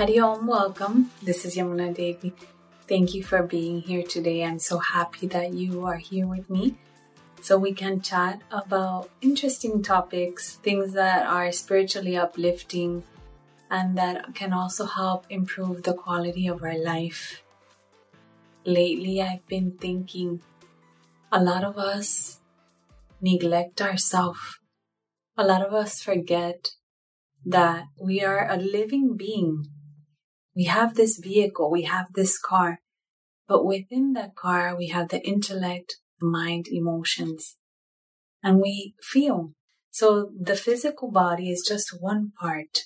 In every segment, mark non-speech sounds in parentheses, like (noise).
Hari Om, welcome. This is Yamuna Devi. Thank you for being here today. I'm so happy that you are here with me so we can chat about interesting topics, things that are spiritually uplifting, and that can also help improve the quality of our life. Lately, I've been thinking a lot of us neglect ourselves. A lot of us forget that we are a living being. We have this vehicle, we have this car, but within that car, we have the intellect, mind, emotions, and we feel. So the physical body is just one part.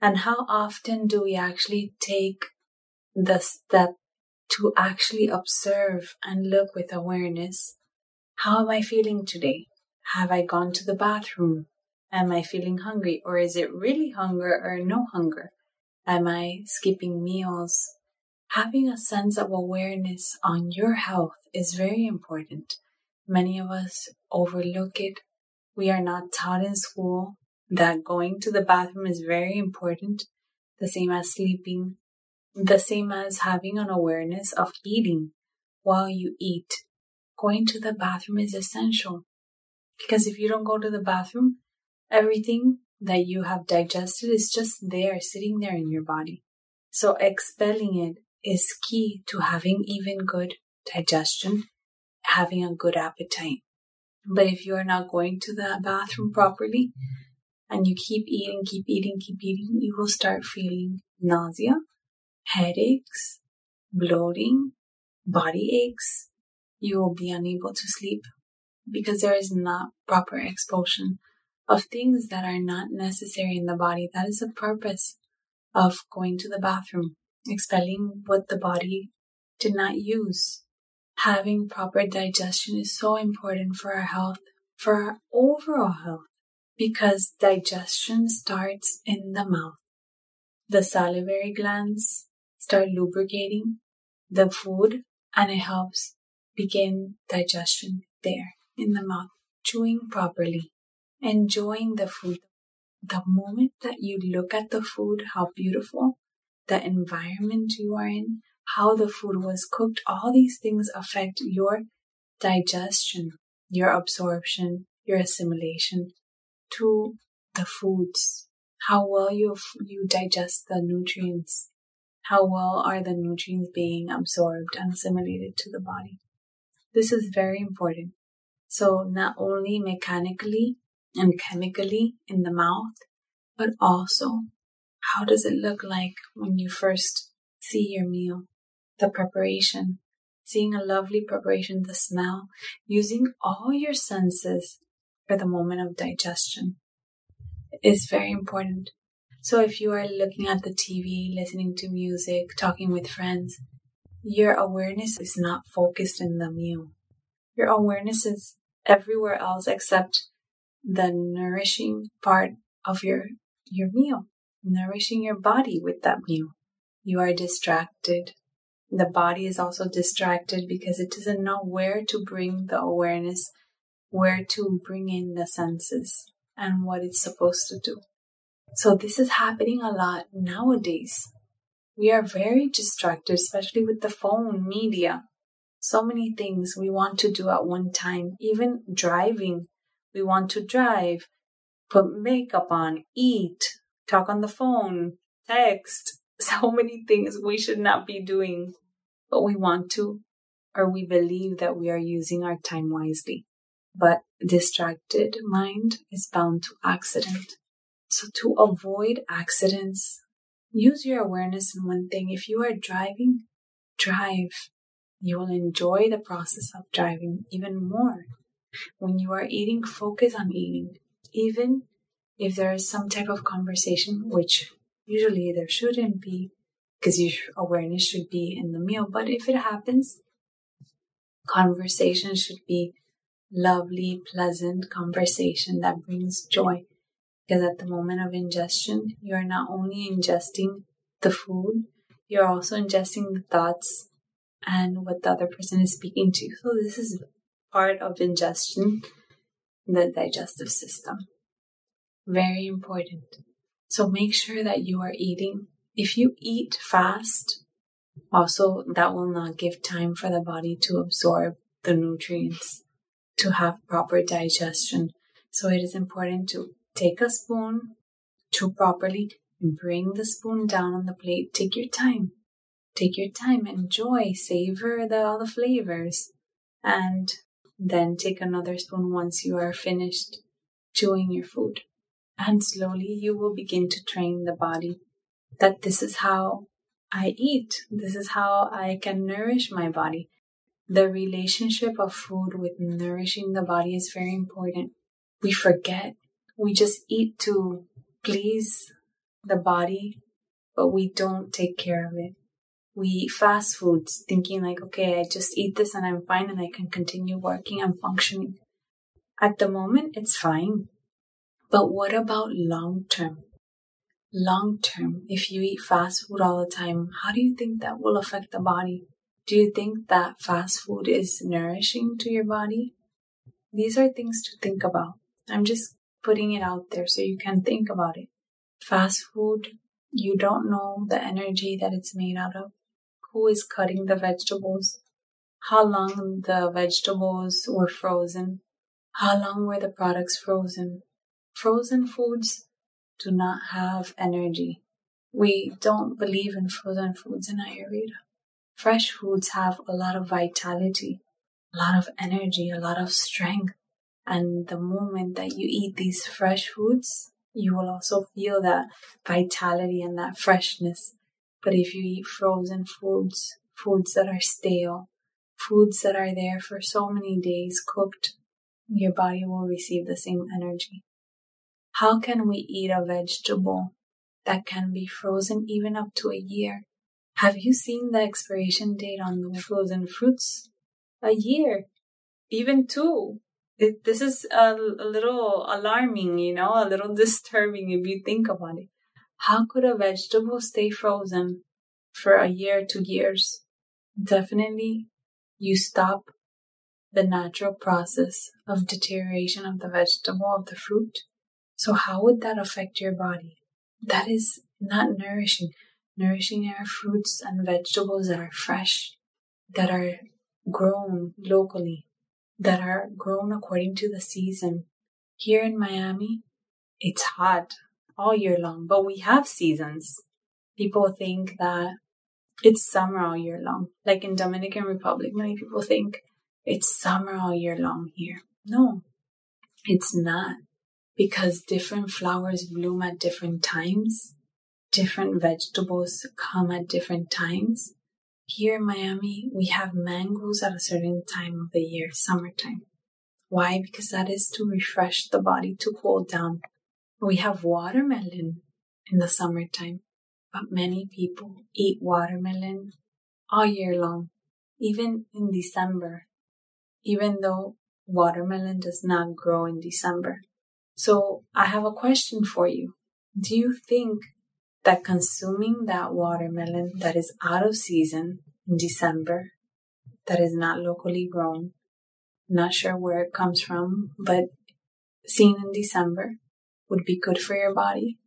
And how often do we actually take the step to actually observe and look with awareness? How am I feeling today? Have I gone to the bathroom? Am I feeling hungry? Or is it really hunger or no hunger? Am I skipping meals? Having a sense of awareness on your health is very important. Many of us overlook it. We are not taught in school that going to the bathroom is very important, the same as sleeping, the same as having an awareness of eating while you eat. Going to the bathroom is essential because if you don't go to the bathroom, everything that you have digested is just there, sitting there in your body. So expelling it is key to having even good digestion, having a good appetite. But if you are not going to the bathroom properly, and you keep eating, keep eating, keep eating, you will start feeling nausea, headaches, bloating, body aches. You will be unable to sleep because there is not proper expulsion of things that are not necessary in the body. That is the purpose of going to the bathroom, expelling what the body did not use. Having proper digestion is so important for our health, for our overall health because digestion starts in the mouth. The salivary glands start lubricating the food and it helps begin digestion there in the mouth, chewing properly, enjoying the food. The moment that you look at the food, how beautiful, the environment you are in, how the food was cooked, all these things affect your digestion, your absorption, your assimilation, to the foods, how well you, you digest the nutrients, how well are the nutrients being absorbed and assimilated to the body. This is very important. So not only mechanically and chemically in the mouth, but also how does it look like when you first see your meal, the preparation, seeing a lovely preparation, the smell, using all your senses for the moment of digestion is very important. So if you are looking at the TV, listening to music, talking with friends, your awareness is not focused in the meal. Your awareness is everywhere else except the nourishing part of your your meal, nourishing your body with that meal. You are distracted. The body is also distracted because it doesn't know where to bring the awareness where to bring in the senses and what it's supposed to do. So this is happening a lot nowadays. We are very distracted, especially with the phone, media. So many things we want to do at one time, even driving. We want to drive, put makeup on, eat, talk on the phone, text. (laughs) So many things we should not be doing, but we want to, or we believe that we are using our time wisely but distracted mind is bound to accident. So to avoid accidents, use your awareness in one thing. If you are driving, drive. You will enjoy the process of driving even more. When you are eating, focus on eating. Even if there is some type of conversation, which usually there shouldn't be, because your awareness should be in the meal. But if it happens, conversation should be lovely, pleasant conversation that brings joy. Because at the moment of ingestion, you are not only ingesting the food, you're also ingesting the thoughts and what the other person is speaking to. So this is part of ingestion in the digestive system. Very important. So make sure that you are eating if you eat fast, also that will not give time for the body to absorb the nutrients to have proper digestion. So it is important to take a spoon, chew properly, and bring the spoon down on the plate. Take your time. Take your time, enjoy, savor the, all the flavors, and then take another spoon once you are finished chewing your food. And slowly you will begin to train the body that this is how I eat. This is how I can nourish my body. The relationship of food with nourishing the body is very important. We forget. We just eat to please the body, but we don't take care of it. We eat fast foods thinking like, okay, I just eat this and I'm fine and I can continue working and functioning. At the moment, it's fine. But what about long term? Long term, if you eat fast food all the time, how do you think that will affect the body? Do you think that fast food is nourishing to your body? These are things to think about. I'm just putting it out there so you can think about it. Fast food, you don't know the energy that it's made out of. Who is cutting the vegetables? How long the vegetables were frozen? How long were the products frozen? Frozen foods do not have energy. We don't believe in frozen foods in Ayurveda. Fresh foods have a lot of vitality, a lot of energy, a lot of strength. And the moment that you eat these fresh foods, you will also feel that vitality and that freshness. But if you eat frozen foods, foods that are stale, foods that are there for so many days cooked, your body will receive the same energy. How can we eat a vegetable that can be frozen even up to a year? Have you seen the expiration date on the frozen fruits? A year, even two. It, this is a, a little alarming, you know, a little (laughs) disturbing if you think about it. How could a vegetable stay frozen for a year, two years? Definitely, you stop the natural process of deterioration of the vegetable, of the fruit. So, how would that affect your body? That is not nourishing. Nourishing are fruits and vegetables that are fresh, that are grown locally, that are grown according to the season. Here in Miami, it's hot all year long, but we have seasons. People think that it's summer all year long. Like in Dominican Republic, many people think it's summer all year long here. No, it's not because different flowers bloom at different times. Different vegetables come at different times. Here in Miami, we have mangoes at a certain time of the year, summertime. Why? Because that is to refresh the body, to cool down. We have watermelon in the summertime, but many people eat watermelon all year long, even in December, even though watermelon does not grow in December. So I have a question for you. Do you think that consuming that watermelon that is out of season in December, that is not locally grown, not sure where it comes from, but seen in December would be good for your body?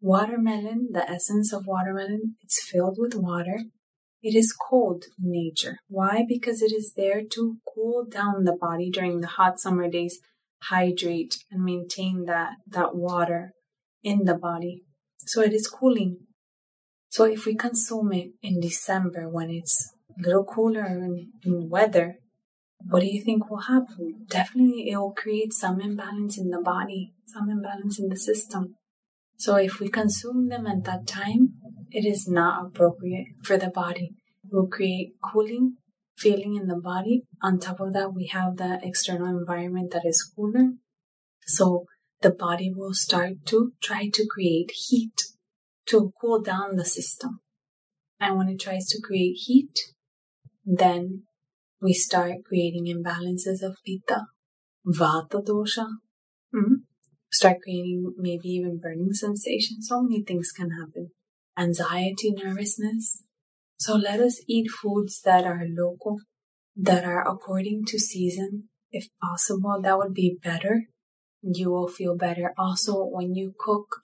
Watermelon, the essence of watermelon, it's filled with water. It is cold in nature. Why? Because it is there to cool down the body during the hot summer days, hydrate and maintain that, that water in the body. So it is cooling. So if we consume it in December when it's a little cooler in, in weather, what do you think will happen? Definitely it will create some imbalance in the body, some imbalance in the system. So if we consume them at that time, it is not appropriate for the body. It will create cooling feeling in the body. On top of that, we have the external environment that is cooler. So the body will start to try to create heat to cool down the system. And when it tries to create heat, then we start creating imbalances of pitta, vata dosha, mm-hmm. start creating maybe even burning sensation. So many things can happen. Anxiety, nervousness. So let us eat foods that are local, that are according to season. If possible, that would be better. You will feel better. Also, when you cook,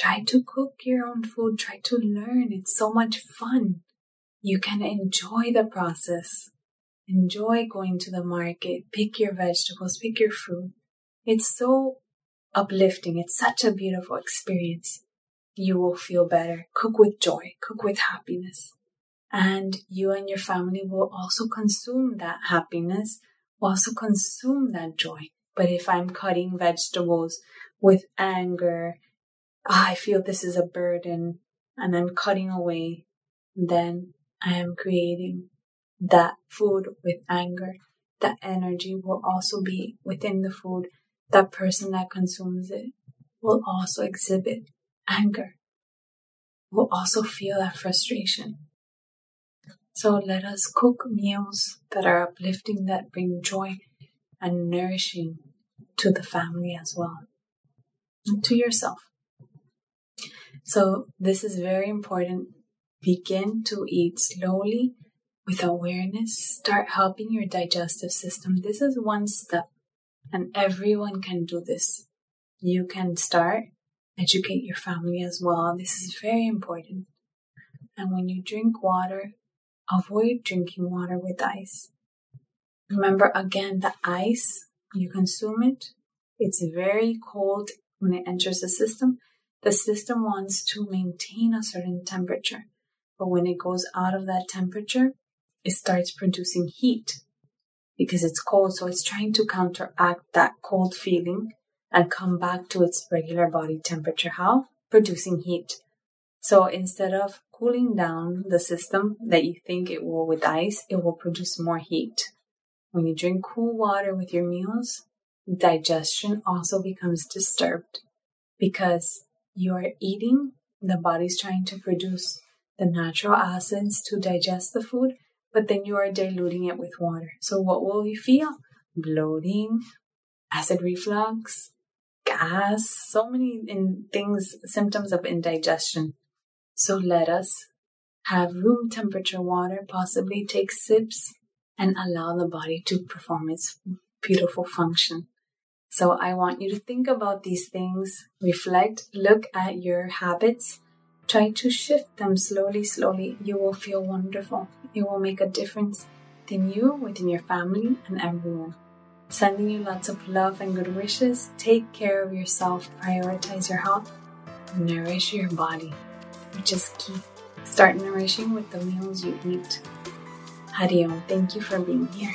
Try to cook your own food. Try to learn. It's so much fun. You can enjoy the process. Enjoy going to the market. Pick your vegetables. Pick your fruit. It's so uplifting. It's such a beautiful experience. You will feel better. Cook with joy. Cook with happiness. And you and your family will also consume that happiness, will also consume that joy. But if I'm cutting vegetables with anger, oh, I feel this is a burden, and I'm cutting away, then I am creating that food with anger. That energy will also be within the food. That person that consumes it will also exhibit anger, will also feel that frustration. So let us cook meals that are uplifting, that bring joy and nourishing to the family as well, and to yourself. So this is very important. Begin to eat slowly with awareness. Start helping your digestive system. This is one step, and everyone can do this. You can start, educate your family as well. This is very important. And when you drink water, avoid drinking water with ice. Remember again, the ice, you consume it, it's very cold when it enters the system. The system wants to maintain a certain temperature, but when it goes out of that temperature, it starts producing heat because it's cold. So it's trying to counteract that cold feeling and come back to its regular body temperature. How? Producing heat. So instead of cooling down the system that you think it will with ice, it will produce more heat. When you drink cool water with your meals, digestion also becomes disturbed because you are eating, the body's trying to produce the natural acids to digest the food, but then you are diluting it with water. So what will you feel? Bloating, acid reflux, gas, so many in things, symptoms of indigestion. So let us have room temperature water, possibly take sips and allow the body to perform its beautiful function. So I want you to think about these things, reflect, look at your habits, try to shift them slowly, slowly. You will feel wonderful. It will make a difference within you, within your family, and everyone. Sending you lots of love and good wishes. Take care of yourself, prioritize your health, nourish your body, is key. Start nourishing with the meals you eat. Hariom, thank you for being here.